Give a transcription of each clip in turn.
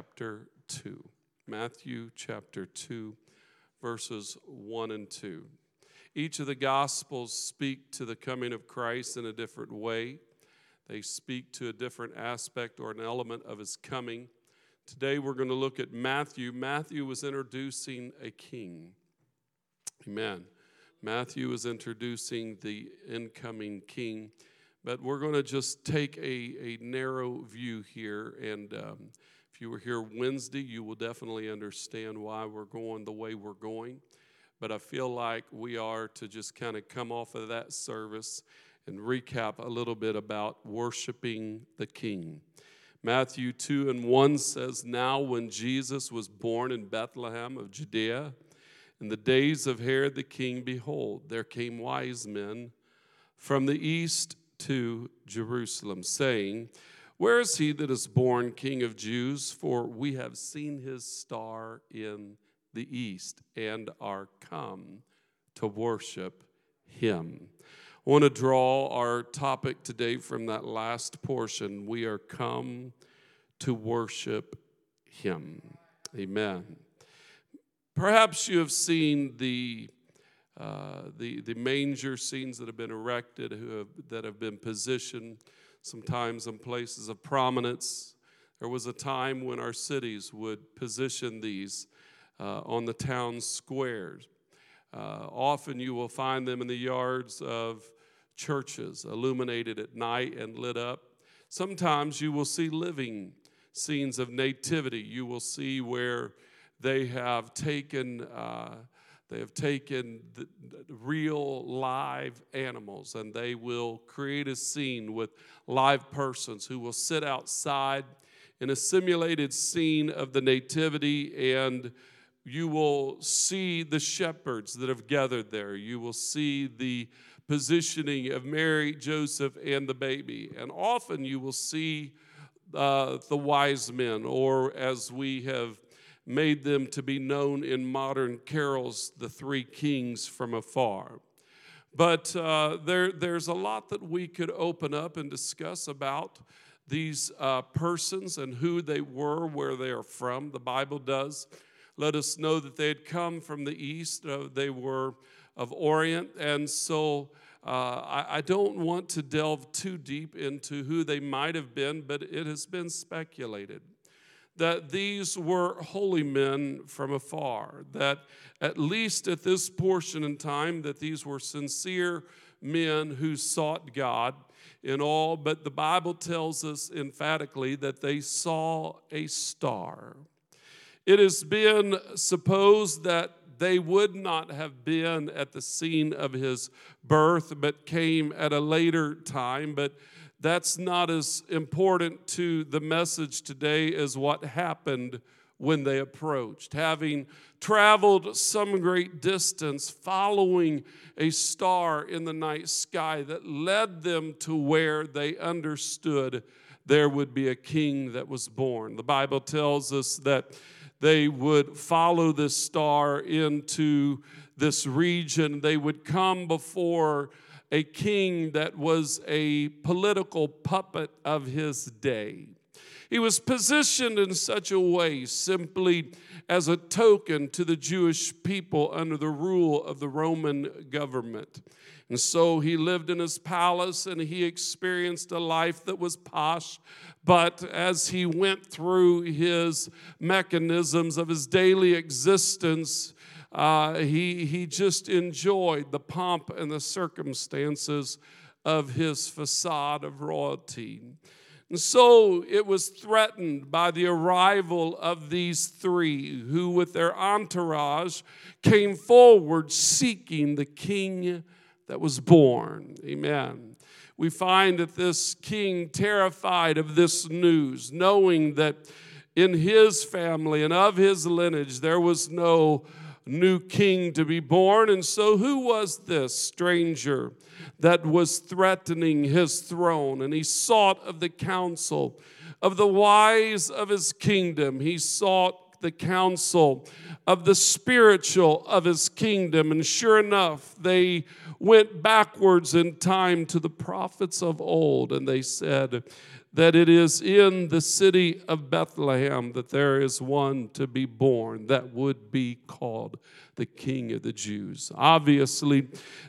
chapter 2. Matthew chapter 2, verses 1 and 2. Each of the Gospels speak to the coming of Christ in a different way. They speak to a different aspect or an element of his coming. Today we're going to look at Matthew. Matthew was introducing a king. Amen. Matthew was introducing the incoming king. But we're going to just take a, a narrow view here. And um, you were here Wednesday, you will definitely understand why we're going the way we're going. But I feel like we are to just kind of come off of that service and recap a little bit about worshiping the King. Matthew 2 and 1 says, Now when Jesus was born in Bethlehem of Judea, in the days of Herod the king, behold, there came wise men from the east to Jerusalem, saying, Where is he that is born King of Jews? For we have seen his star in the east and are come to worship him. I want to draw our topic today from that last portion. We are come to worship him. Amen. Perhaps you have seen the uh, the, the manger scenes that have been erected, have, that have been positioned sometimes in places of prominence. There was a time when our cities would position these uh, on the town squares. Uh, often you will find them in the yards of churches, illuminated at night and lit up. Sometimes you will see living scenes of nativity. You will see where they have taken. Uh, they have taken the, real live animals and they will create a scene with live persons who will sit outside in a simulated scene of the Nativity and you will see the shepherds that have gathered there. You will see the positioning of Mary, Joseph, and the baby. And often you will see uh, the wise men, or as we have made them to be known in modern carols, the three kings from afar. But uh, there, there's a lot that we could open up and discuss about these uh, persons and who they were, where they are from. The Bible does let us know that they had come from the east, uh, they were of Orient, and so. Uh, I, I don't want to delve too deep into who they might have been, but it has been speculated that these were holy men from afar, that at least at this portion in time, that these were sincere men who sought God in all, but the Bible tells us emphatically that they saw a star. It has been supposed that they would not have been at the scene of his birth, but came at a later time. But that's not as important to the message today as what happened when they approached. Having traveled some great distance, following a star in the night sky that led them to where they understood there would be a king that was born. The Bible tells us that they would follow this star into this region, they would come before a king that was a political puppet of his day. He was positioned in such a way simply as a token to the Jewish people under the rule of the Roman government. And so he lived in his palace and he experienced a life that was posh. But as he went through his mechanisms of his daily existence, uh, he, he just enjoyed the pomp and the circumstances of his facade of royalty. And so it was threatened by the arrival of these three, who, with their entourage, came forward seeking the king that was born. Amen. We find that this king, terrified of this news, knowing that in his family and of his lineage there was no new king to be born. And so, who was this stranger that was threatening his throne? And he sought of the counsel of the wise of his kingdom. He sought the counsel of the spiritual of his kingdom. And sure enough, they went backwards in time to the prophets of old and they said, that it is in the city of Bethlehem that there is one to be born that would be called the King of the Jews. Obviously,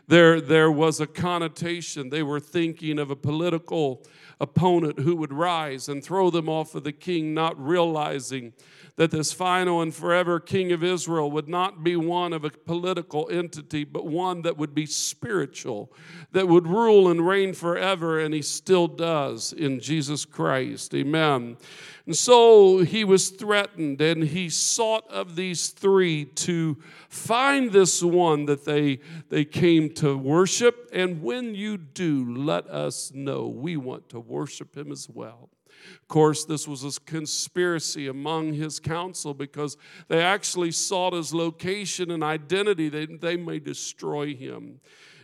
there, there was a connotation. They were thinking of a political opponent who would rise and throw them off of the king, not realizing that this final and forever king of Israel would not be one of a political entity, but one that would be spiritual, that would rule and reign forever, and he still does in Jesus Christ. Amen. And so he was threatened, and he sought of these three to find this one that they, they came to worship. And when you do, let us know. We want to worship him as well. Of course, this was a conspiracy among his council because they actually sought his location and identity that they may destroy him.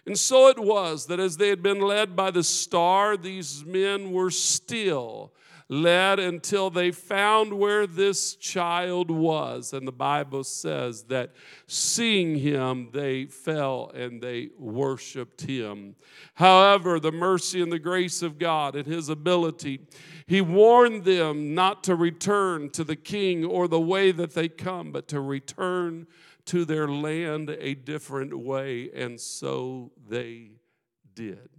And so it was that as they had been led by the star, these men were still led until they found where this child was. And the Bible says that seeing him, they fell and they worshiped him. However, the mercy and the grace of God and his ability, he warned them not to return to the king or the way that they come, but to return to their land a different way. And so they did.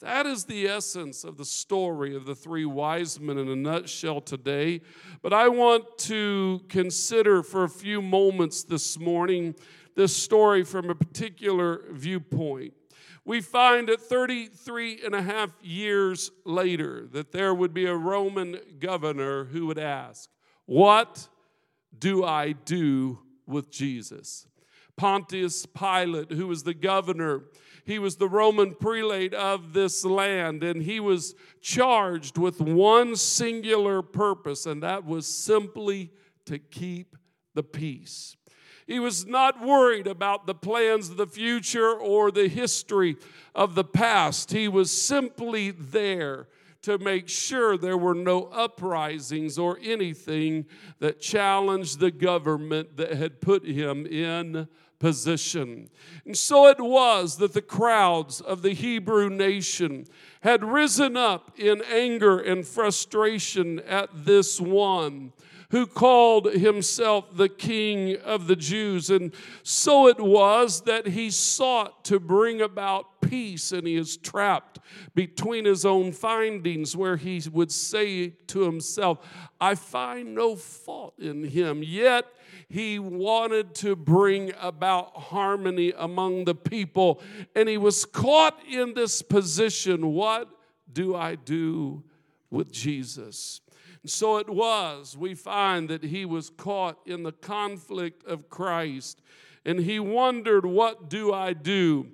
That is the essence of the story of the three wise men in a nutshell today. But I want to consider for a few moments this morning this story from a particular viewpoint. We find that 33 and a half years later that there would be a Roman governor who would ask, What do I do with Jesus? Pontius Pilate, who was the governor, he was the Roman prelate of this land, and he was charged with one singular purpose, and that was simply to keep the peace. He was not worried about the plans of the future or the history of the past. He was simply there to make sure there were no uprisings or anything that challenged the government that had put him in position. And so it was that the crowds of the Hebrew nation had risen up in anger and frustration at this one who called himself the King of the Jews. And so it was that he sought to bring about peace, and he is trapped between his own findings, where he would say to himself, I find no fault in him, yet he wanted to bring about harmony among the people. And he was caught in this position what do I do with Jesus? So it was, we find that he was caught in the conflict of Christ and he wondered, What do I do?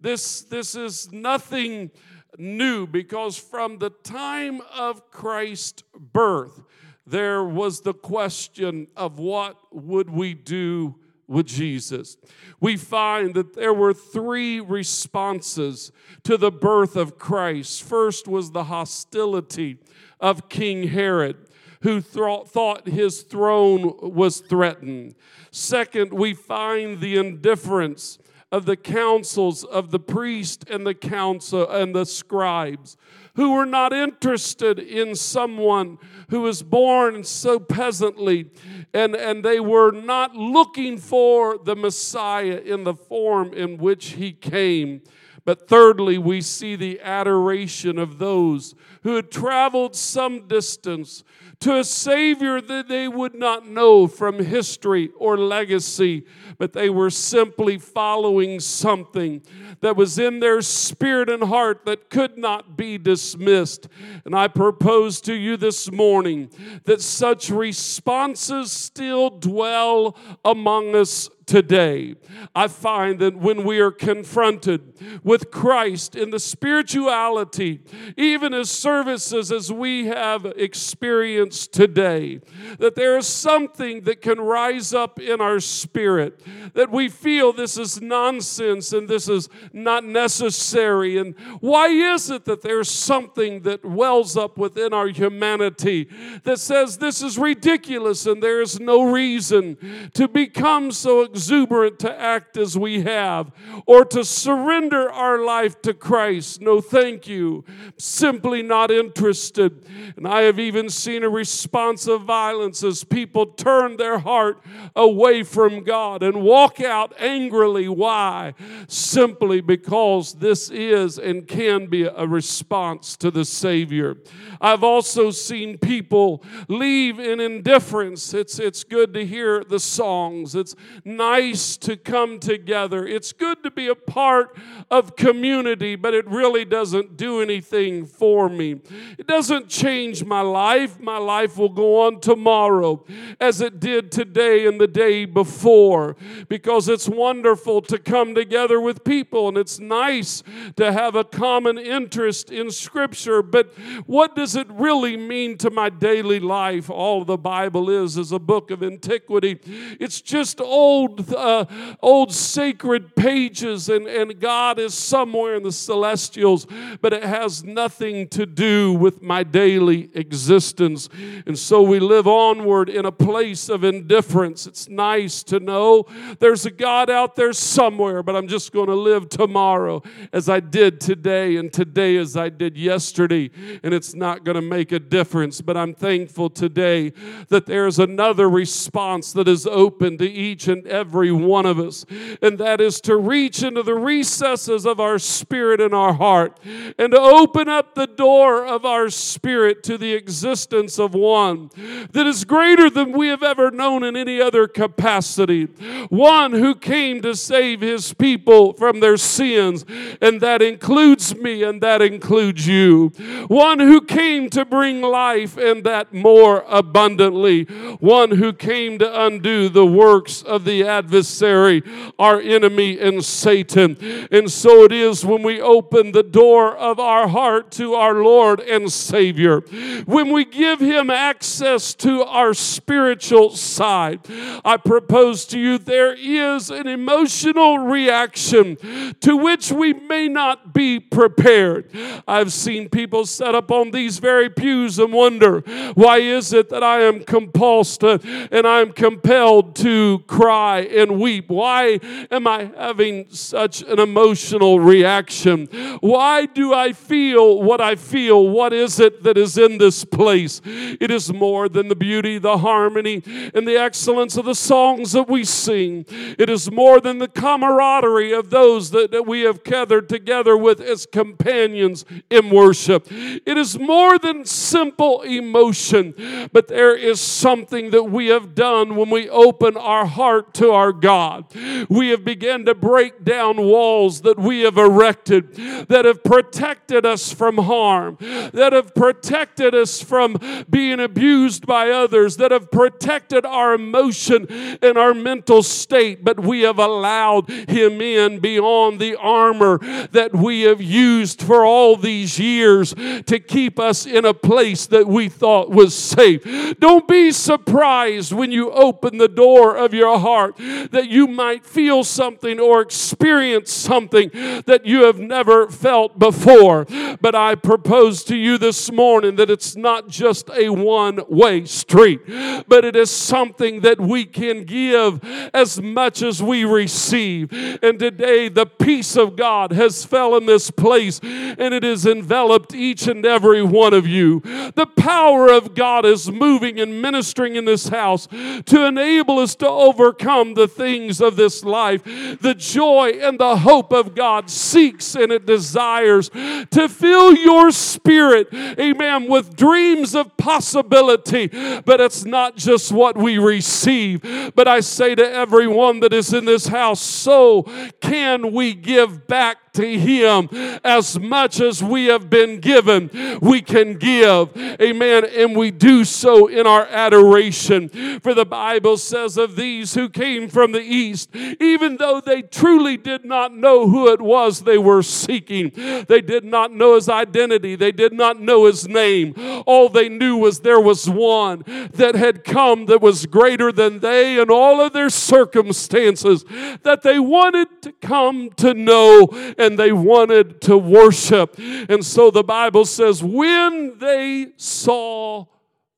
This, this is nothing new because from the time of Christ's birth, there was the question of what would we do with Jesus. We find that there were three responses to the birth of Christ. First was the hostility of King Herod, who thought his throne was threatened. Second, we find the indifference of the councils of the priest and the council and the scribes who were not interested in someone who was born so peasantly, and, and they were not looking for the Messiah in the form in which he came. But thirdly, we see the adoration of those who had traveled some distance to a Savior that they would not know from history or legacy, but they were simply following something that was in their spirit and heart that could not be dismissed. And I propose to you this morning that such responses still dwell among us today. I find that when we are confronted with Christ in the spirituality, even as services as we have experienced today, that there is something that can rise up in our spirit, that we feel this is nonsense and this is not necessary. And why is it that there's something that wells up within our humanity that says this is ridiculous and there is no reason to become so exuberant to act as we have or to surrender our life to Christ. No, thank you. Simply not interested. And I have even seen a response of violence as people turn their heart away from God and walk out angrily. Why? Simply because this is and can be a response to the Savior. I've also seen people leave in indifference. It's, it's good to hear the songs, it's nice to come together, it's good to be a part of community, but it really doesn't do anything for me. It doesn't change my life. My life will go on tomorrow as it did today and the day before because it's wonderful to come together with people and it's nice to have a common interest in Scripture. But what does it really mean to my daily life? All the Bible is is a book of antiquity. It's just old, uh, old sacred pages, and, and God is somewhere in the celestials, but it has nothing to do with my daily existence. And so we live onward in a place of indifference. It's nice to know there's a God out there somewhere, but I'm just going to live tomorrow as I did today, and today as I did yesterday, and it's not going to make a difference. But I'm thankful today that there's another response that is open to each and every one of us, and that is to reach into the recesses of our spirit and our heart and to open up the door of our spirit to the existence of one that is greater than we have ever known in any other capacity. One who came to save his people from their sins, and that includes me and that includes you. One who came to bring life and that more abundantly. One who came to undo the works of the adversary, our enemy, and Satan. And so it is when we open the door of our heart to our Lord and Savior, when we give Him access to our spiritual side. I propose to you there is an emotional reaction to which we may not be prepared. I've seen people set up on these very pews and wonder, why is it that I am compulsed uh, and I'm compelled to cry and weep? Why am I having such an emotional reaction? Why do I feel what I feel? What is it that is in this place? It is more than the beauty, the harmony, and the excellence of the songs that we sing. It is more than the camaraderie of those that, that we have gathered together with as companions in worship. It is more than simple emotion, but there is something that we have done when we open our heart to our God. We have begun to break down walls that we have erected that have protected us from harm, that have protected us from being abused by others, that have protected our emotion and our mental state, but we have allowed Him in beyond the armor that we have used for all these years to keep us in a place that we thought was safe. Don't be surprised when you open the door of your heart that you might feel something or experience something that you have never felt before. But I propose to you this morning that it's not just a one way street, but it is something that we can give as much as we receive. And today, the peace of God has fell in this place and it has enveloped each and every one of you. The power of God is moving and ministering in this house to enable us to overcome the things of this life. The joy and the hope of God seeks and it desires to fill your spirit, amen, with dreams of possibility. But it's not just what we receive. But I say to everyone that is in this house, so can we give back to Him as much as we have been given, we can give. Amen. And we do so in our adoration. For the Bible says of these who came from the east, even though they truly did not know who it was they were seeking, they did not know His identity, they did not know His name. All they knew was there was one that had come that was greater than they and all of their circumstances that they wanted to come to know and they wanted to worship. And so the Bible says, when they saw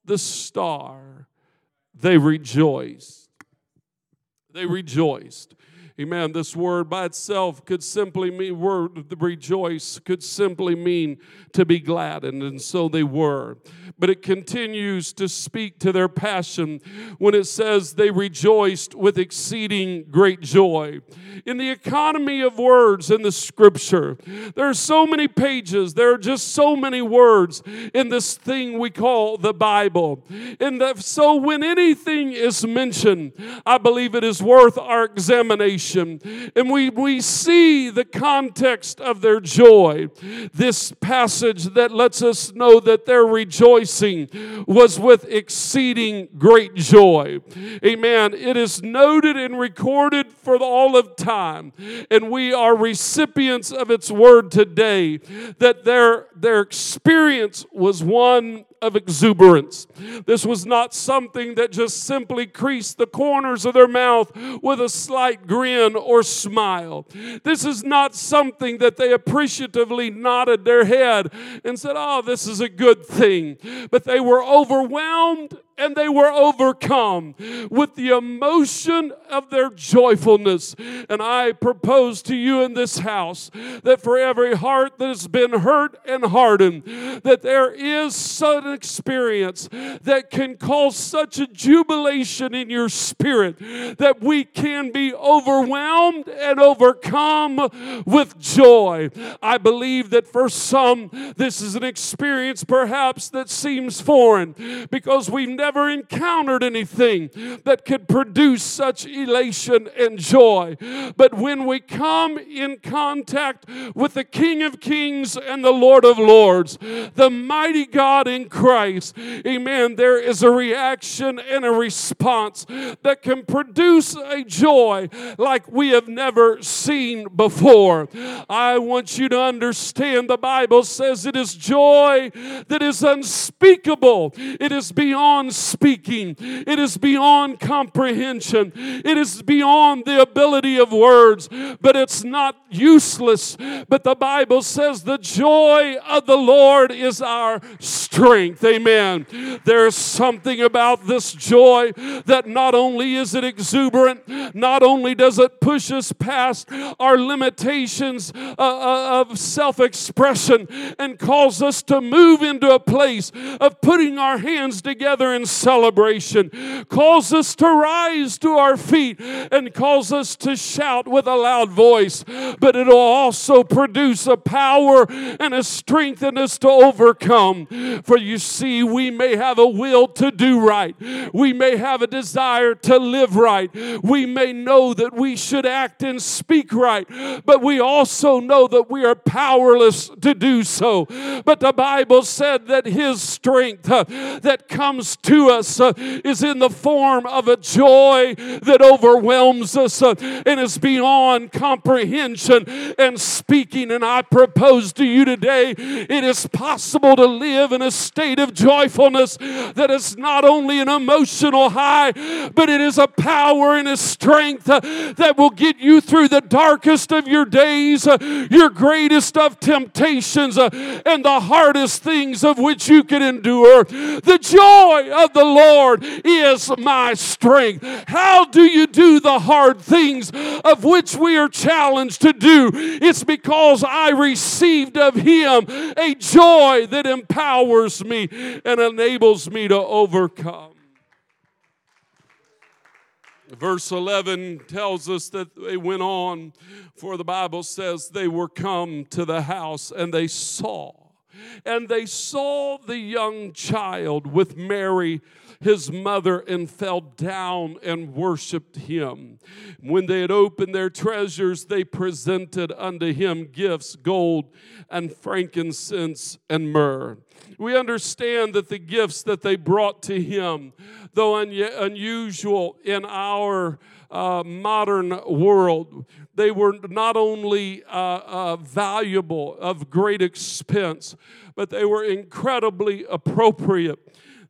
the star, they rejoiced. They rejoiced. Amen. This word by itself could simply mean, word rejoice could simply mean to be gladdened, and so they were. But it continues to speak to their passion when it says they rejoiced with exceeding great joy. In the economy of words in the scripture, there are so many pages, there are just so many words in this thing we call the Bible. And so when anything is mentioned, I believe it is worth our examination. And we, we see the context of their joy. This passage that lets us know that their rejoicing was with exceeding great joy. Amen. It is noted and recorded for all of time. And we are recipients of its word today that their, their experience was one of exuberance. This was not something that just simply creased the corners of their mouth with a slight grin or smile. This is not something that they appreciatively nodded their head and said, Oh, this is a good thing. But they were overwhelmed and they were overcome with the emotion of their joyfulness. And I propose to you in this house that for every heart that has been hurt and hardened, that there is such an experience that can cause such a jubilation in your spirit that we can be overwhelmed and overcome with joy. I believe that for some, this is an experience perhaps that seems foreign because we've never never encountered anything that could produce such elation and joy. But when we come in contact with the King of Kings and the Lord of Lords, the mighty God in Christ, amen, there is a reaction and a response that can produce a joy like we have never seen before. I want you to understand the Bible says it is joy that is unspeakable, it is beyond speaking. It is beyond comprehension. It is beyond the ability of words, but it's not useless. But the Bible says the joy of the Lord is our strength. Amen. There's something about this joy that not only is it exuberant, not only does it push us past our limitations uh, uh of self expression and cause us to move into a place of putting our hands together and celebration. Calls us to rise to our feet and calls us to shout with a loud voice. But it'll also produce a power and a strength in us to overcome. For you see, we may have a will to do right, we may have a desire to live right, we may know that we should act and speak right, but we also know that we are powerless to do so. But the Bible said that His strength uh, that comes to us uh, is in the form of a joy that overwhelms us uh, and is beyond comprehension and speaking. And I propose to you today it is possible to live in a state of joyfulness that is not only an emotional high, but it is a power and a strength uh, that will get you through the darkest of your days, your greatest of temptations, and the hardest things of which you can endure. The joy of the Lord is my strength. How do you do the hard things of which we are challenged to do? It's because I received of Him a joy that empowers me and enables me to overcome. Verse 11 tells us that they went on, for the Bible says they were come to the house and they saw. And they saw the young child with Mary his mother and fell down and worshiped him. When they had opened their treasures, they presented unto him gifts, gold and frankincense and myrrh. We understand that the gifts that they brought to him, though un- unusual in our uh, modern world, they were not only uh, uh, valuable, of great expense, but they were incredibly appropriate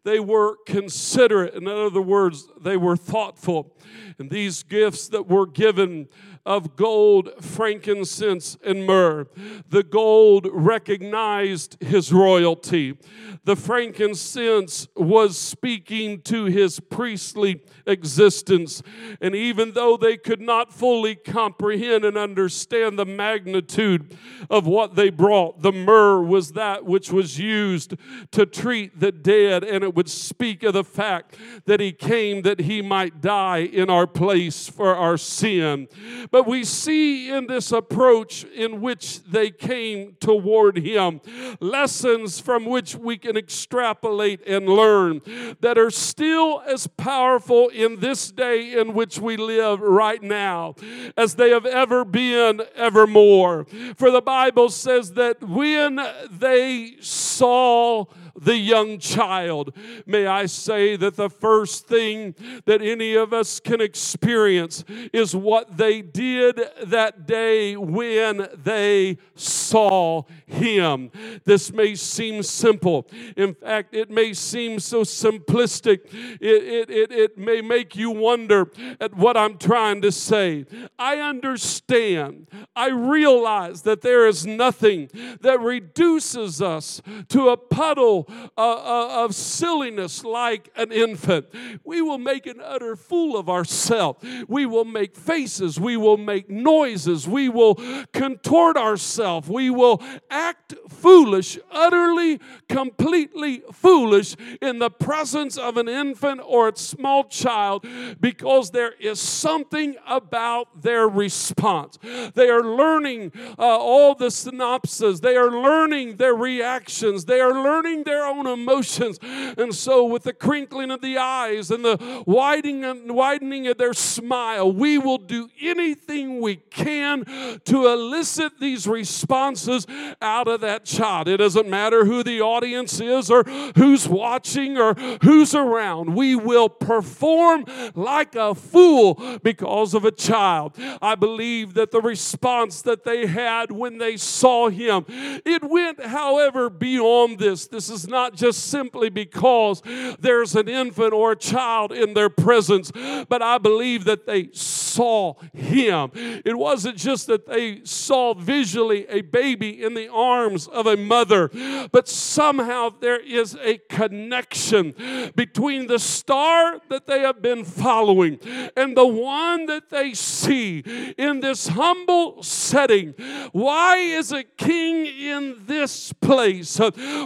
they were considerate. In other words, they were thoughtful. And these gifts that were given of gold, frankincense, and myrrh. The gold recognized his royalty. The frankincense was speaking to his priestly existence. And even though they could not fully comprehend and understand the magnitude of what they brought, the myrrh was that which was used to treat the dead, and it would speak of the fact that he came that he might die in our place for our sin. But we see in this approach in which they came toward him lessons from which we can extrapolate and learn that are still as powerful in this day in which we live right now as they have ever been evermore. For the Bible says that when they saw the young child. May I say that the first thing that any of us can experience is what they did that day when they saw him. This may seem simple. In fact, it may seem so simplistic. It, it, it, it may make you wonder at what I'm trying to say. I understand. I realize that there is nothing that reduces us to a puddle uh, uh, of silliness like an infant. We will make an utter fool of ourselves. We will make faces. We will make noises. We will contort ourselves. We will act foolish, utterly, completely foolish in the presence of an infant or a small child because there is something about their response. They are learning uh, all the synapses, they are learning their reactions, they are learning their own emotions. And so, with the crinkling of the eyes and the widening widening of their smile, we will do anything we can to elicit these responses out of that child. It doesn't matter who the audience is or who's watching or who's around. We will perform like a fool because of a child. I believe that the response that they had when they saw him, it went, however, beyond this. This is not just simply because there's an infant or a child in their presence, but I believe that they saw him. It wasn't just that they saw visually a baby in the arms of a mother, but somehow there is a connection between the star that they have been following and the one that they see in this humble setting. Why is a king in this place?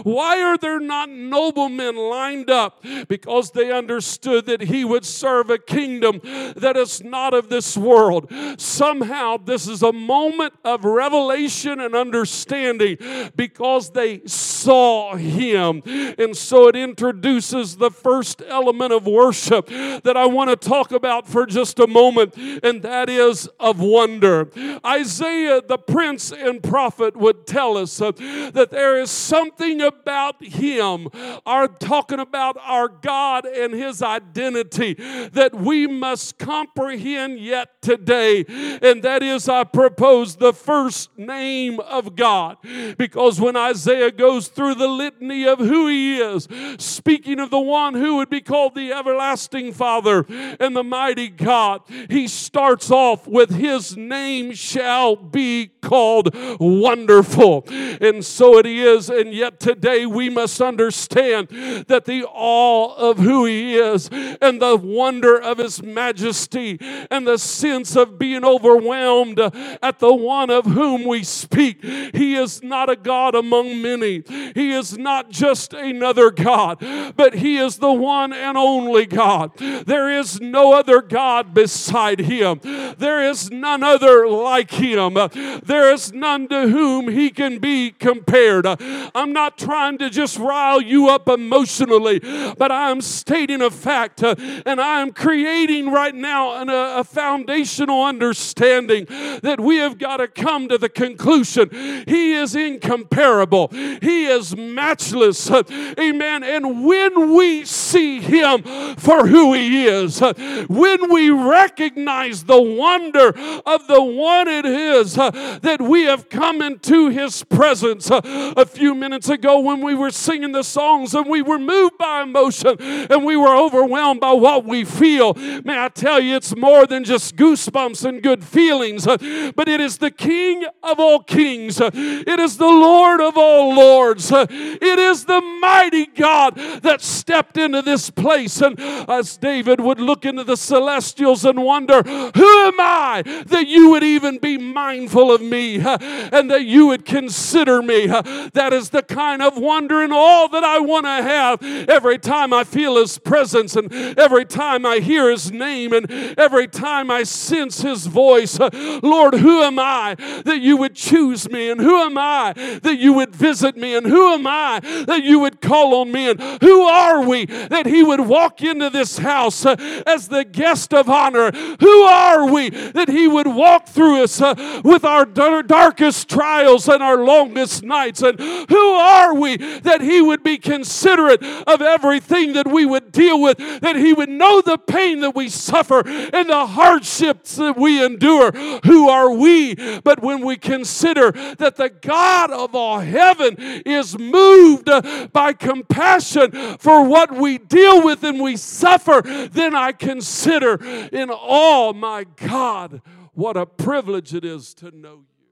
Why are there not noblemen lined up? Because they understood that he would serve a kingdom that is not of this world. Somehow, this is a moment of revelation and understanding because they saw him. And so it introduces the first element of worship that I want to talk about for just a moment, and that is of wonder. Isaiah, the prince and prophet, would tell us that there is something about him, our talking about our God and his identity, that we must comprehend yet today. And that is, I propose, the first name of God. Because when Isaiah goes through the litany of who he is, speaking of the one who would be called the everlasting Father and the mighty God, he starts off with his name shall be called wonderful. And so it is. And yet today we must understand that the awe of who he is and the wonder of his majesty and the sense of being overwhelmed at the one of whom we speak, he is not a God among many. He is not just another God, but He is the one and only God. There is no other God beside Him, there is none other like Him. There is none to whom He can be compared. I'm not trying to just rile you up emotionally, but I'm stating a fact uh, and I am creating right now an, a, a foundational understanding that we have got to come to the conclusion He is incomparable. He is matchless. Uh, amen. And when we see Him for who He is, when we recognize the wonder of the one it is that we have come into His presence a few minutes ago when we were singing the songs and we were moved by emotion and we were overwhelmed by what we feel. May I tell you, it's more than just goosebumps and good feelings, uh, but it is the King of all kings. Uh, it is the Lord of all lords. Uh, it is the mighty God that stepped into this place. And as David would look into the celestials and wonder, Who am I that you would even be mindful of me and that you would consider me? That is the kind of wonder and all that I want to have every time I feel His presence and every time I hear His name and every time I sense His voice. Lord, who am I that you would choose me? And who am I that you would visit me? And who am I that you would call on me? And who are we that He would walk into this house uh, as the guest of honor? Who are we that He would walk through us uh, with our darkest trials and our longest nights? And who are we that He would be considerate of everything that we would deal with, that He would know the pain that we suffer and the hardships that we endure? Who are we? But when we consider that the God of all heaven is moved uh, by compassion for what we deal with and we suffer, then I consider in all, my God, what a privilege it is to know you.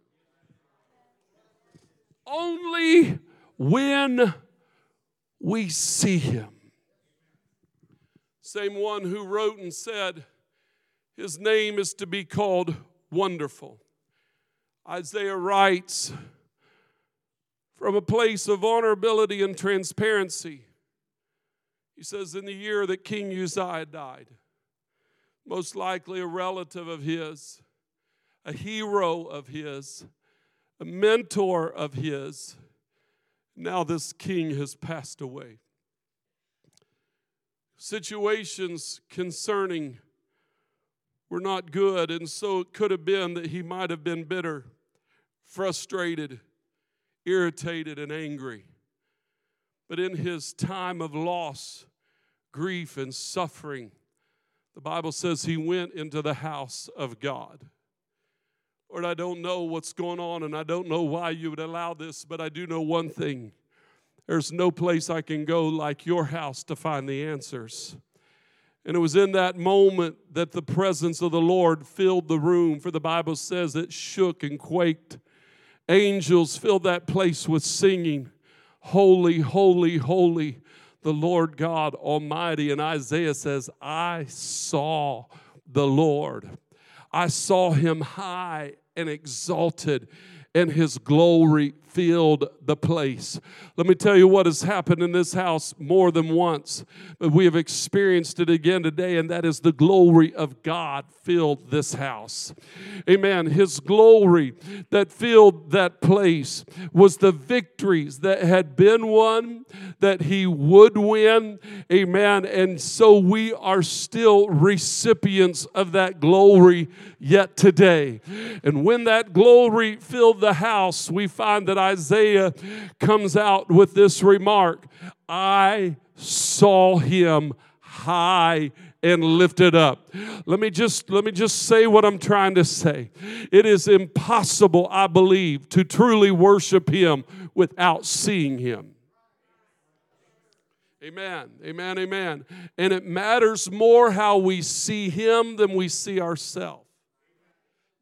Only when we see him. Same one who wrote and said, His name is to be called Wonderful. Isaiah writes, from a place of vulnerability and transparency. He says, In the year that King Uzziah died, most likely a relative of his, a hero of his, a mentor of his, now this king has passed away. Situations concerning were not good, and so it could have been that he might have been bitter, frustrated, irritated, and angry. But in his time of loss, grief, and suffering, the Bible says he went into the house of God. Lord, I don't know what's going on and I don't know why you would allow this, but I do know one thing. There's no place I can go like your house to find the answers. And it was in that moment that the presence of the Lord filled the room, for the Bible says it shook and quaked. Angels filled that place with singing, Holy, holy, holy, the Lord God Almighty. And Isaiah says, I saw the Lord. I saw him high and exalted, and his glory filled the place. Let me tell you what has happened in this house more than once, but we have experienced it again today, and that is the glory of God filled this house. Amen. His glory that filled that place was the victories that had been won, that He would win. Amen. And so we are still recipients of that glory yet today. And when that glory filled the house, we find that Isaiah comes out with this remark I saw him high and lifted up. Let me just let me just say what I'm trying to say. It is impossible, I believe, to truly worship him without seeing him. Amen. Amen. Amen. And it matters more how we see him than we see ourselves.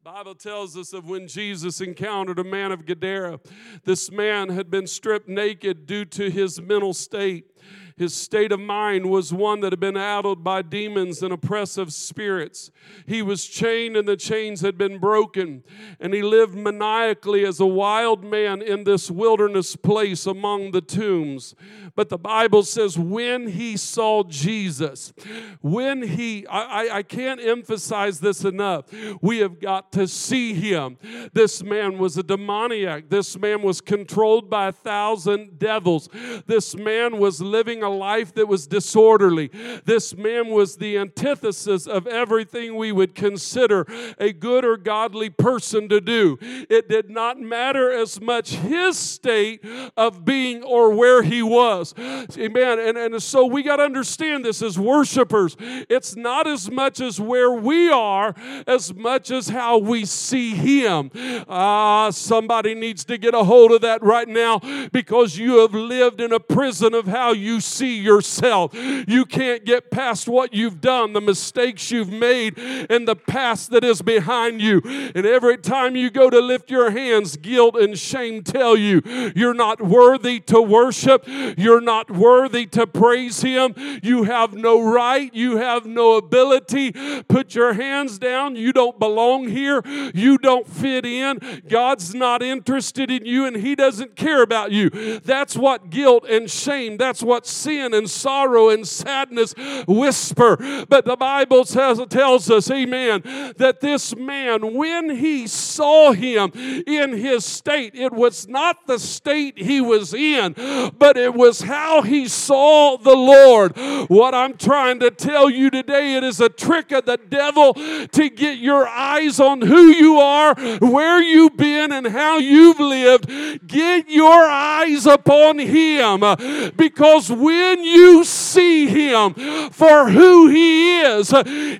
Bible tells us of when Jesus encountered a man of Gadara. This man had been stripped naked due to his mental state. His state of mind was one that had been addled by demons and oppressive spirits. He was chained and the chains had been broken. And he lived maniacally as a wild man in this wilderness place among the tombs. But the Bible says when he saw Jesus, when he, I, I can't emphasize this enough, we have got to see him. This man was a demoniac. This man was controlled by a thousand devils. This man was living a life that was disorderly. This man was the antithesis of everything we would consider a good or godly person to do. It did not matter as much his state of being or where he was. Amen. And, and so we got to understand this as worshipers. It's not as much as where we are as much as how we see him. Ah, uh, somebody needs to get a hold of that right now because you have lived in a prison of how you yourself. You can't get past what you've done, the mistakes you've made, and the past that is behind you. And every time you go to lift your hands, guilt and shame tell you you're not worthy to worship, you're not worthy to praise Him, you have no right, you have no ability. Put your hands down. You don't belong here, you don't fit in. God's not interested in you, and He doesn't care about you. That's what guilt and shame, that's what sin and sorrow and sadness whisper. But the Bible says, tells us, amen, that this man, when he saw him in his state, it was not the state he was in, but it was how he saw the Lord. What I'm trying to tell you today, it is a trick of the devil to get your eyes on who you are, where you've been, and how you've lived. Get your eyes upon him because when you see him for who he is,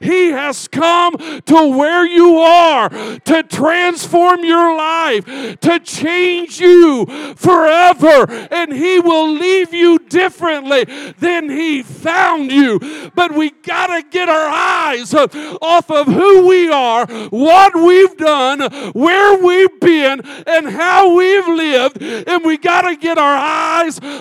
he has come to where you are to transform your life, to change you forever, and he will leave you differently than he found you. But we got to get our eyes off of who we are, what we've done, where we've been, and how we've lived, and we got to get our eyes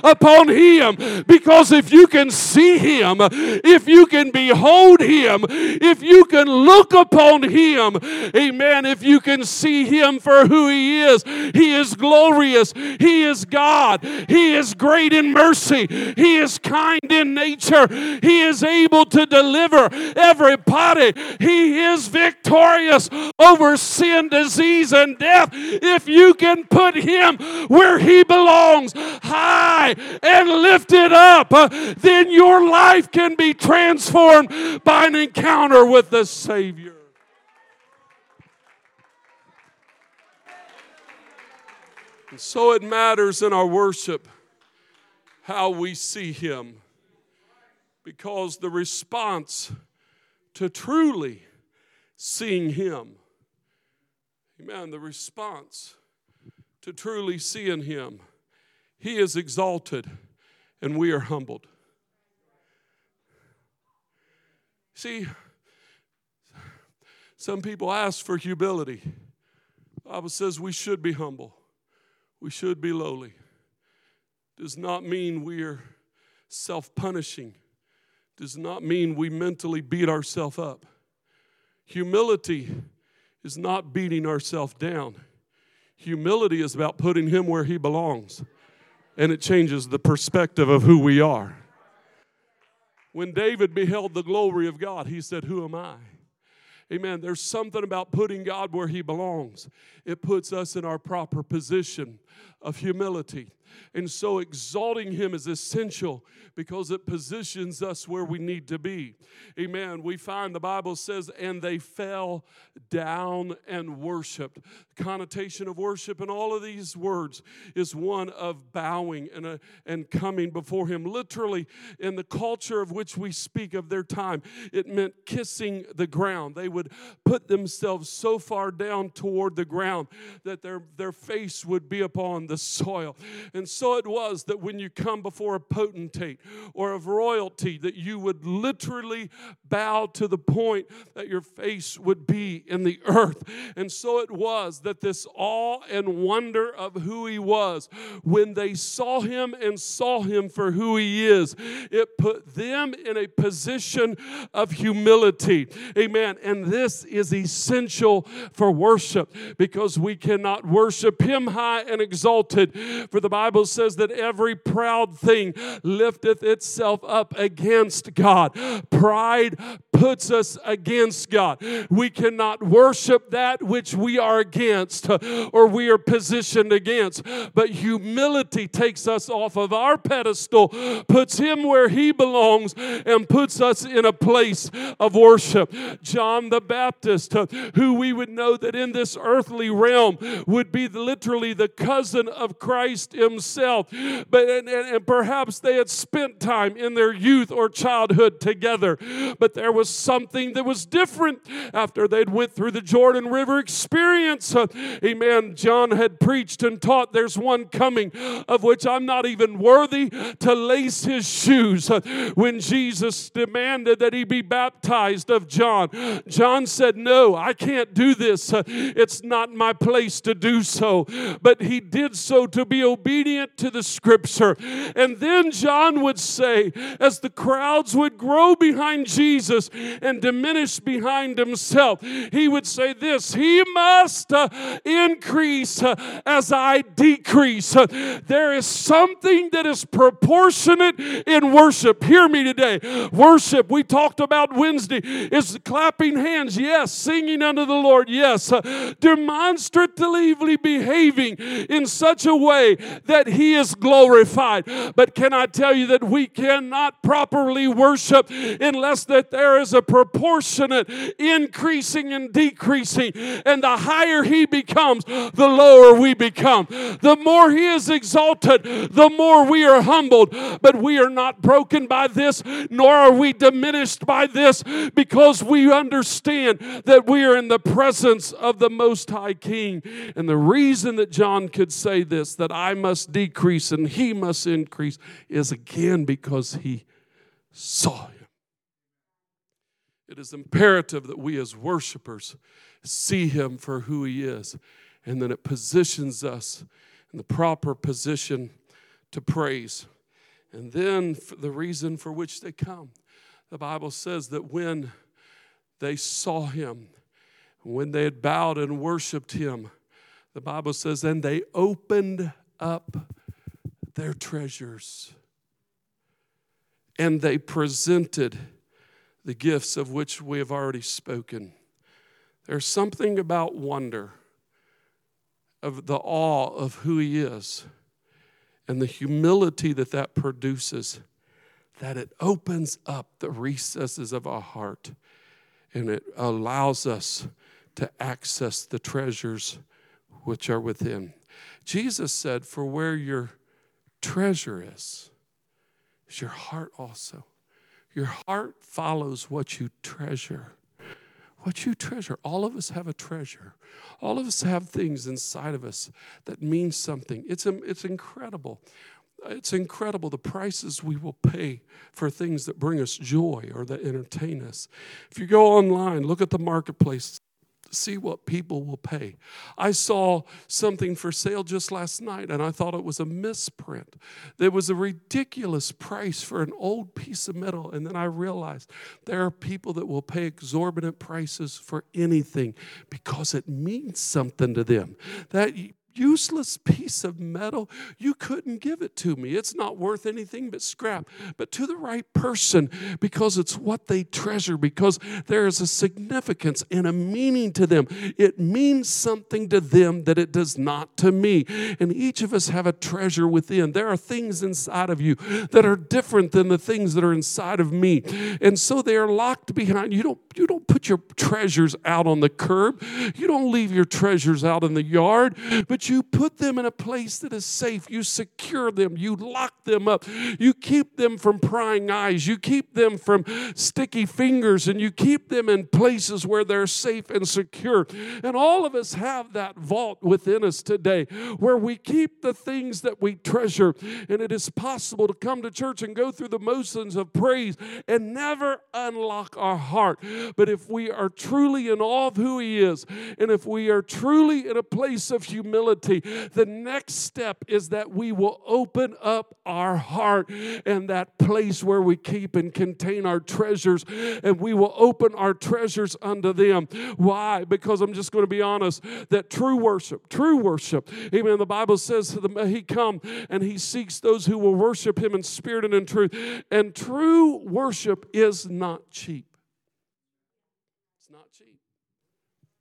upon him. Because if you can see him, if you can behold him, if you can look upon him, amen, if you can see him for who he is, he is glorious, he is God, he is great in mercy, he is kind in nature, he is able to deliver everybody, he is victorious over sin, disease, and death. If you can put him where he belongs, high and lifted up, uh, then your life can be transformed by an encounter with the Savior. And so it matters in our worship how we see Him. Because the response to truly seeing Him, amen, the response to truly seeing Him, He is exalted and we are humbled. See, some people ask for humility. The Bible says we should be humble. We should be lowly. Does not mean we are self punishing, does not mean we mentally beat ourselves up. Humility is not beating ourselves down. Humility is about putting Him where He belongs, and it changes the perspective of who we are. When David beheld the glory of God, he said, Who am I? Amen. There's something about putting God where He belongs. It puts us in our proper position of humility. And so exalting Him is essential because it positions us where we need to be. Amen. We find the Bible says, and they fell down and worshiped. The connotation of worship in all of these words is one of bowing and, a, uh, and coming before Him. Literally, in the culture of which we speak of their time, it meant kissing the ground. They would put themselves so far down toward the ground that their, their face would be upon the soil. And so it was that when you come before a potentate or of royalty, that you would literally bow to the point that your face would be in the earth. And so it was that this awe and wonder of who he was, when they saw him and saw him for who he is, it put them in a position of humility. Amen. And this is essential for worship because we cannot worship him high and exalted. For the Bible says that every proud thing lifteth itself up against God. Pride puts us against God. We cannot worship that which we are against or we are positioned against. But humility takes us off of our pedestal, puts Him where He belongs, and puts us in a place of worship. John the Baptist, who we would know that in this earthly realm would be literally the cousin of Christ himself themselves, but and, and, and perhaps they had spent time in their youth or childhood together. But there was something that was different after they'd went through the Jordan River experience. Uh, amen. John had preached and taught there's one coming of which I'm not even worthy to lace his shoes. Uh, when Jesus demanded that he be baptized of John, John said, No, I can't do this. Uh, it's not my place to do so. But he did so to be obedient to the scripture. And then John would say, as the crowds would grow behind Jesus and diminish behind himself, he would say this He must uh, increase uh, as I decrease. Uh, there is something that is proportionate in worship. Hear me today. Worship, we talked about Wednesday, is clapping hands, yes, singing unto the Lord, yes, uh, demonstratively behaving in such a way that He is glorified. But can I tell you that we cannot properly worship unless that there is a proportionate increasing and decreasing. And the higher He becomes, the lower we become. The more He is exalted, the more we are humbled. But we are not broken by this, nor are we diminished by this, because we understand that we are in the presence of the Most High King. And the reason that John could say this, that I must decrease and he must increase, is again because he saw him. It is imperative that we as worshipers see him for who he is, and then it positions us in the proper position to praise. And then the reason for which they come. The Bible says that when they saw him, when they had bowed and worshiped him, the Bible says, and they opened up their treasures and they presented the gifts of which we have already spoken. There's something about wonder, of the awe of who He is, and the humility that that produces, that it opens up the recesses of our heart and it allows us to access the treasures which are within. Jesus said, For where your treasure is, is your heart also. Your heart follows what you treasure. What you treasure. All of us have a treasure. All of us have things inside of us that mean something. It's, it's incredible. It's incredible the prices we will pay for things that bring us joy or that entertain us. If you go online, look at the marketplace see what people will pay. I saw something for sale just last night and I thought it was a misprint. There was a ridiculous price for an old piece of metal. And then I realized there are people that will pay exorbitant prices for anything because it means something to them. That useless piece of metal, you couldn't give it to me. It's not worth anything but scrap. But to the right person, because it's what they treasure, because there is a significance and a meaning to them. It means something to them that it does not to me. And each of us have a treasure within. There are things inside of you that are different than the things that are inside of me. And so they are locked behind. You don't you don't put your treasures out on the curb. You don't leave your treasures out in the yard, but you put them in a place that is safe. You secure them. You lock them up. You keep them from prying eyes. You keep them from sticky fingers, and you keep them in places where they're safe and secure. And all of us have that vault within us today where we keep the things that we treasure. And it is possible to come to church and go through the motions of praise and never unlock our heart. But if we are truly in awe of who He is, and if we are truly in a place of humility, the next step is that we will open up our heart and that place where we keep and contain our treasures, and we will open our treasures unto them. Why? Because I'm just going to be honest that true worship, true worship, amen. The Bible says he come and he seeks those who will worship him in spirit and in truth. And true worship is not cheap. It's not cheap.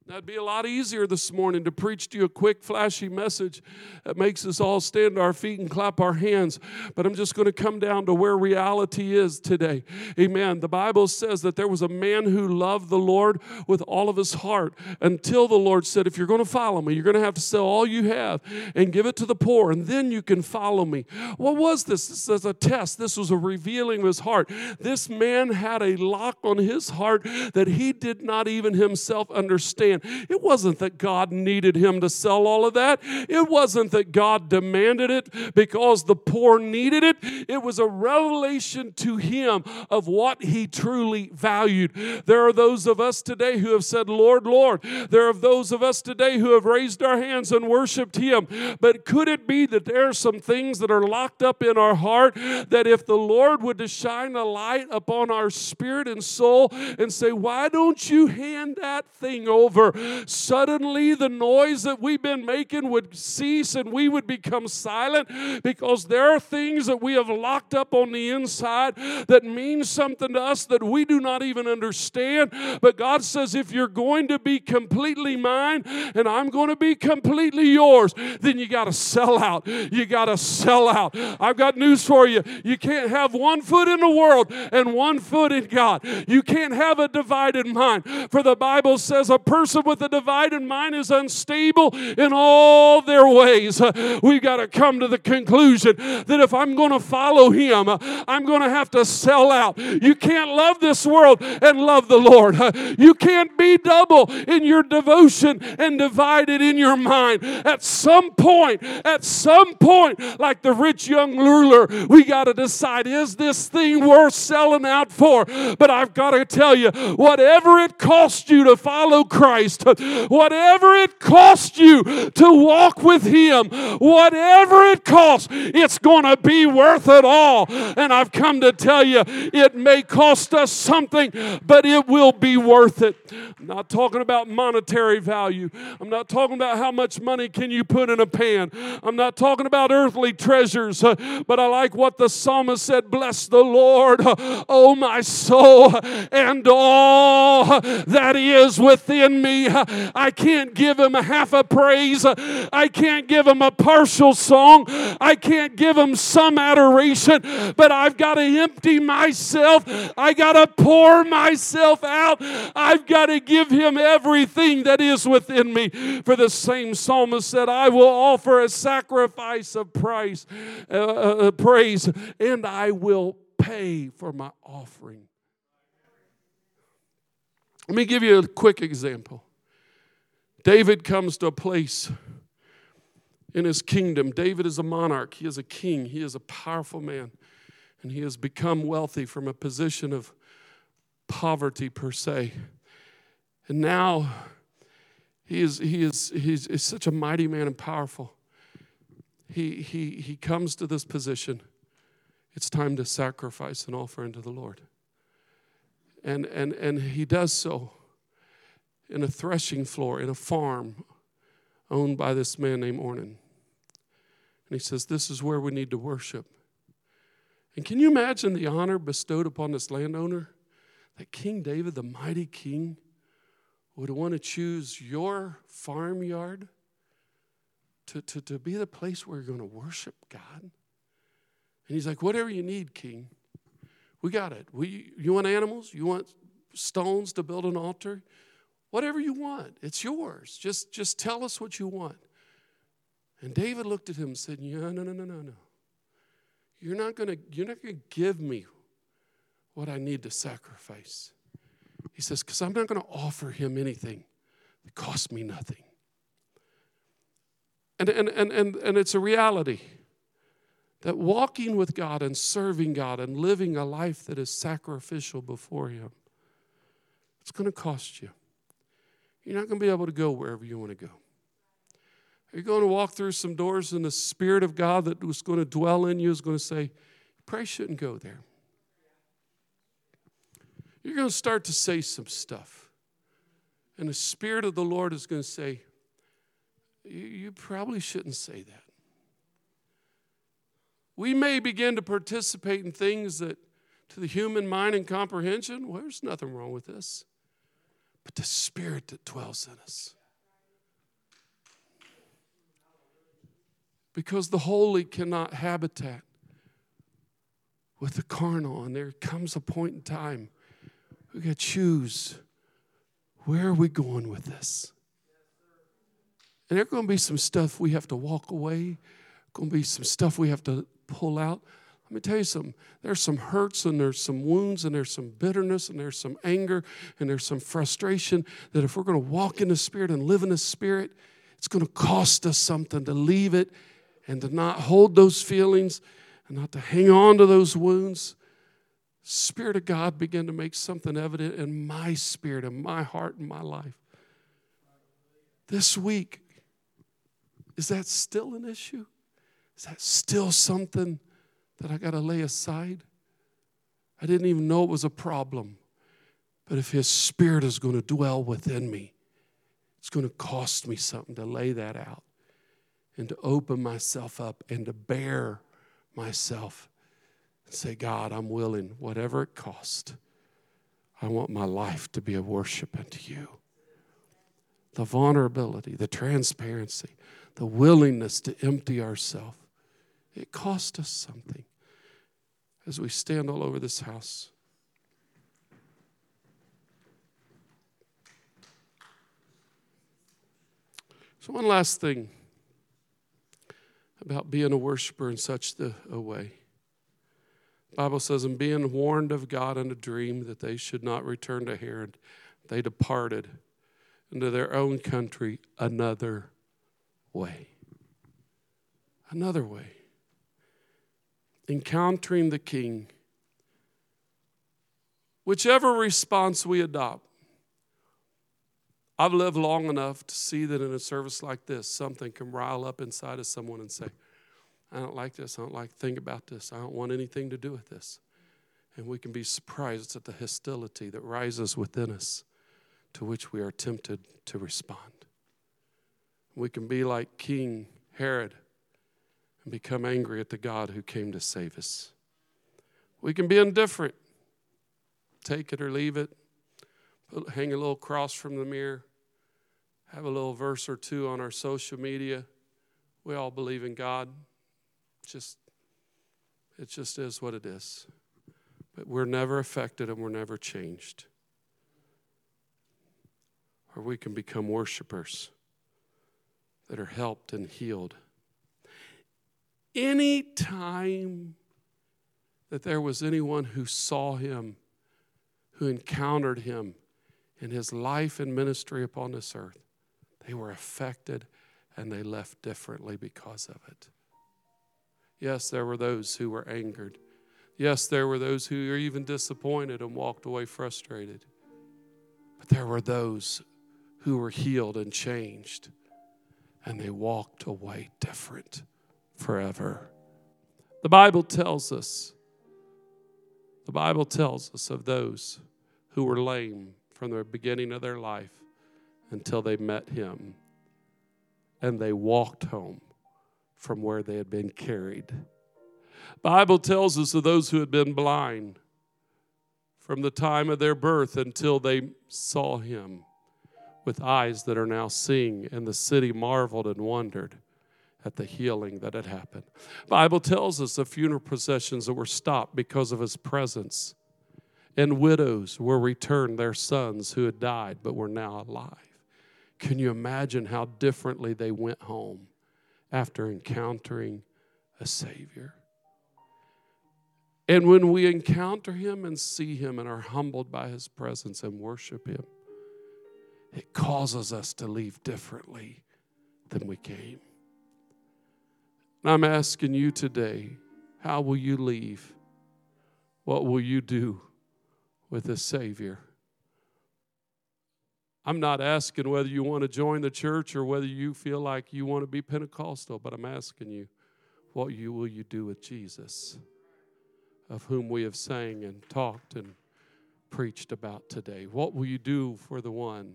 That'd be a lot easier this morning to preach to you a quick, flashy message that makes us all stand to our feet and clap our hands. But I'm just going to come down to where reality is today. Amen. The Bible says that there was a man who loved the Lord with all of his heart until the Lord said, If you're going to follow me, you're going to have to sell all you have and give it to the poor, and then you can follow me. What was this? This was a test. This was a revealing of his heart. This man had a lock on his heart that he did not even himself understand It wasn't that God needed him to sell all of that, it wasn't that God demanded it because the poor needed it. It was a revelation to him of what he truly valued. There are those of us today who have said, Lord, Lord. There are those of us today who have raised our hands and worshiped him. But could it be that there are some things that are locked up in our heart that if the Lord would to shine a light upon our spirit and soul and say, Why don't you hand that thing over? Over, suddenly the noise that we've been making would cease and we would become silent because there are things that we have locked up on the inside that mean something to us that we do not even understand. But God says, if you're going to be completely mine and I'm going to be completely yours, then you got to sell out. You got to sell out. I've got news for you. You can't have one foot in the world and one foot in God. You can't have a divided mind. For the Bible says a person person with a divided mind is unstable in all their ways. Uh, we've got to come to the conclusion that if I'm going to follow him, uh, I'm going to have to sell out. You can't love this world and love the Lord. Uh, you can't be double in your devotion and divided in your mind. At some point, at some point, like the rich young ruler, we got to decide is this thing worth selling out for? But I've got to tell you, whatever it costs you to follow Christ, Christ, whatever it costs you to walk with Him, whatever it costs, it's going to be worth it all. And I've come to tell you, it may cost us something, but it will be worth it. I'm not talking about monetary value. I'm not talking about how much money can you put in a pan. I'm not talking about earthly treasures, uh, but I like what the psalmist said Bless the Lord, oh my soul, and all that is within me I can't give him a half a praise. I can't give him a partial song. I can't give him some adoration, but I've got to empty myself. I got to pour myself out. I've got to give him everything that is within me. For the same psalmist said, I will offer a sacrifice of price, uh, uh, uh praise, and I will pay for my offering. Let me give you a quick example. David comes to a place in his kingdom. David is a monarch, he is a king, he is a powerful man, and he has become wealthy from a position of poverty per se. And now he is, he is, he's, he's such a mighty man and powerful. He, he, he comes to this position. It's time to sacrifice and offer unto the Lord. And, and, and he does so in a threshing floor in a farm owned by this man named Ornan. And he says, This is where we need to worship. And can you imagine the honor bestowed upon this landowner? That King David, the mighty king, would want to choose your farmyard to, to, to be the place where you're going to worship God? And he's like, Whatever you need, king, we got it. We, you want animals? You want stones to build an altar? Whatever you want, it's yours. Just, just tell us what you want. And David looked at him and said, No, no, no, no, no, no. You're not gonna, you're not gonna give me what I need to sacrifice. He says, because I'm not gonna offer him anything that costs me nothing. And, and, and, and, and it's a reality that walking with God and serving God and living a life that is sacrificial before Him, it's going to cost you. You're not going to be able to go wherever you want to go. You're you going to walk through some doors and the Spirit of God that was going to dwell in you is going to say, You probably shouldn't go there. You're going to start to say some stuff. And the Spirit of the Lord is going to say, You probably shouldn't say that. We may begin to participate in things that, to the human mind and comprehension, well, there's nothing wrong with this. but the Spirit that dwells in us. Because the holy cannot habitat with the carnal, and there comes a point in time we got to choose where are we going with this? And there's going to be some stuff we have to walk away. Going to be some stuff we have to pull out. Let me tell you something. There's some hurts and there's some wounds and there's some bitterness and there's some anger and there's some frustration that if we're going to walk in the Spirit and live in the Spirit, it's going to cost us something to leave it and to not hold those feelings and not to hang on to those wounds. Spirit of God began to make something evident in my spirit, in my heart, in my life. This week, is that still an issue? Is that still something that I got to lay aside? I didn't even know it was a problem. But if His Spirit is going to dwell within me, it's going to cost me something to lay that out and to open myself up and to bare myself and say, God, I'm willing, whatever it costs. I want my life to be a worship unto you. The vulnerability, the transparency, the willingness to empty ourselves. It cost us something as we stand all over this house. So, one last thing about being a worshiper in such the, a way. The Bible says, and being warned of God in a dream that they should not return to Herod, they departed into their own country another way. Another way. Encountering the King. Whichever response we adopt, I've lived long enough to see that in a service like this, something can rile up inside of someone and say, I don't like this. I don't like to think about this. I don't want anything to do with this. And we can be surprised at the hostility that rises within us to which we are tempted to respond. We can be like King Herod and become angry at the God who came to save us. We can be indifferent, take it or leave it, hang a little cross from the mirror, have a little verse or two on our social media. We all believe in God. Just it just is what it is. But we're never affected and we're never changed. Or we can become worshipers that are helped and healed. Any time that there was anyone who saw him, who encountered him in his life and ministry upon this earth, they were affected and they left differently because of it. Yes, there were those who were angered. Yes, there were those who were even disappointed and walked away frustrated. But there were those who were healed and changed, and they walked away different forever. The Bible tells us, the Bible tells us of those who were lame from the beginning of their life until they met him and they walked home from where they had been carried. Bible tells us of those who had been blind from the time of their birth until they saw him with eyes that are now seeing and the city marveled and wondered at the healing that had happened. Bible tells us the funeral processions that were stopped because of his presence and widows were returned their sons who had died but were now alive. Can you imagine how differently they went home after encountering a Savior? And when we encounter Him and see Him and are humbled by His presence and worship Him, it causes us to leave differently than we came. I'm asking you today how will you leave? What will you do with the Savior? I'm not asking whether you want to join the church or whether you feel like you want to be Pentecostal, but I'm asking you, what you will you do with Jesus, of whom we have sang and talked and preached about today? What will you do for the one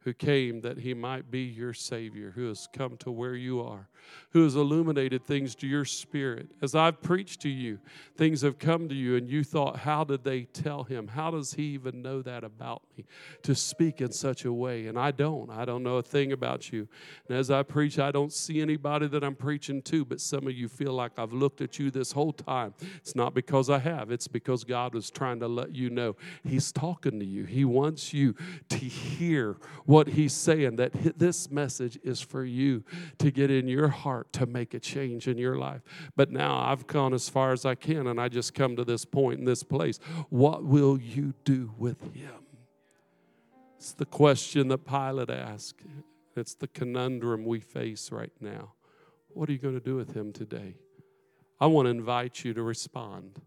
who came that he might be your Savior, who has come to where you are, who has illuminated things to your spirit. As I've preached to you, things have come to you, and you thought, How did they tell him? How does he even know that about me to speak in such a way? And I don't. I don't know a thing about you. And as I preach, I don't see anybody that I'm preaching to, but some of you feel like I've looked at you this whole time. It's not because I have, it's because God was trying to let you know He's talking to you. He wants you to hear what He's saying, that this message is for you to get in your heart to make a change in your life. But now I've gone as far as I can, and I just come to this point in this place. What will you do with Him? It's the question that Pilate asked. It's the conundrum we face right now. What are you going to do with him today? I want to invite you to respond.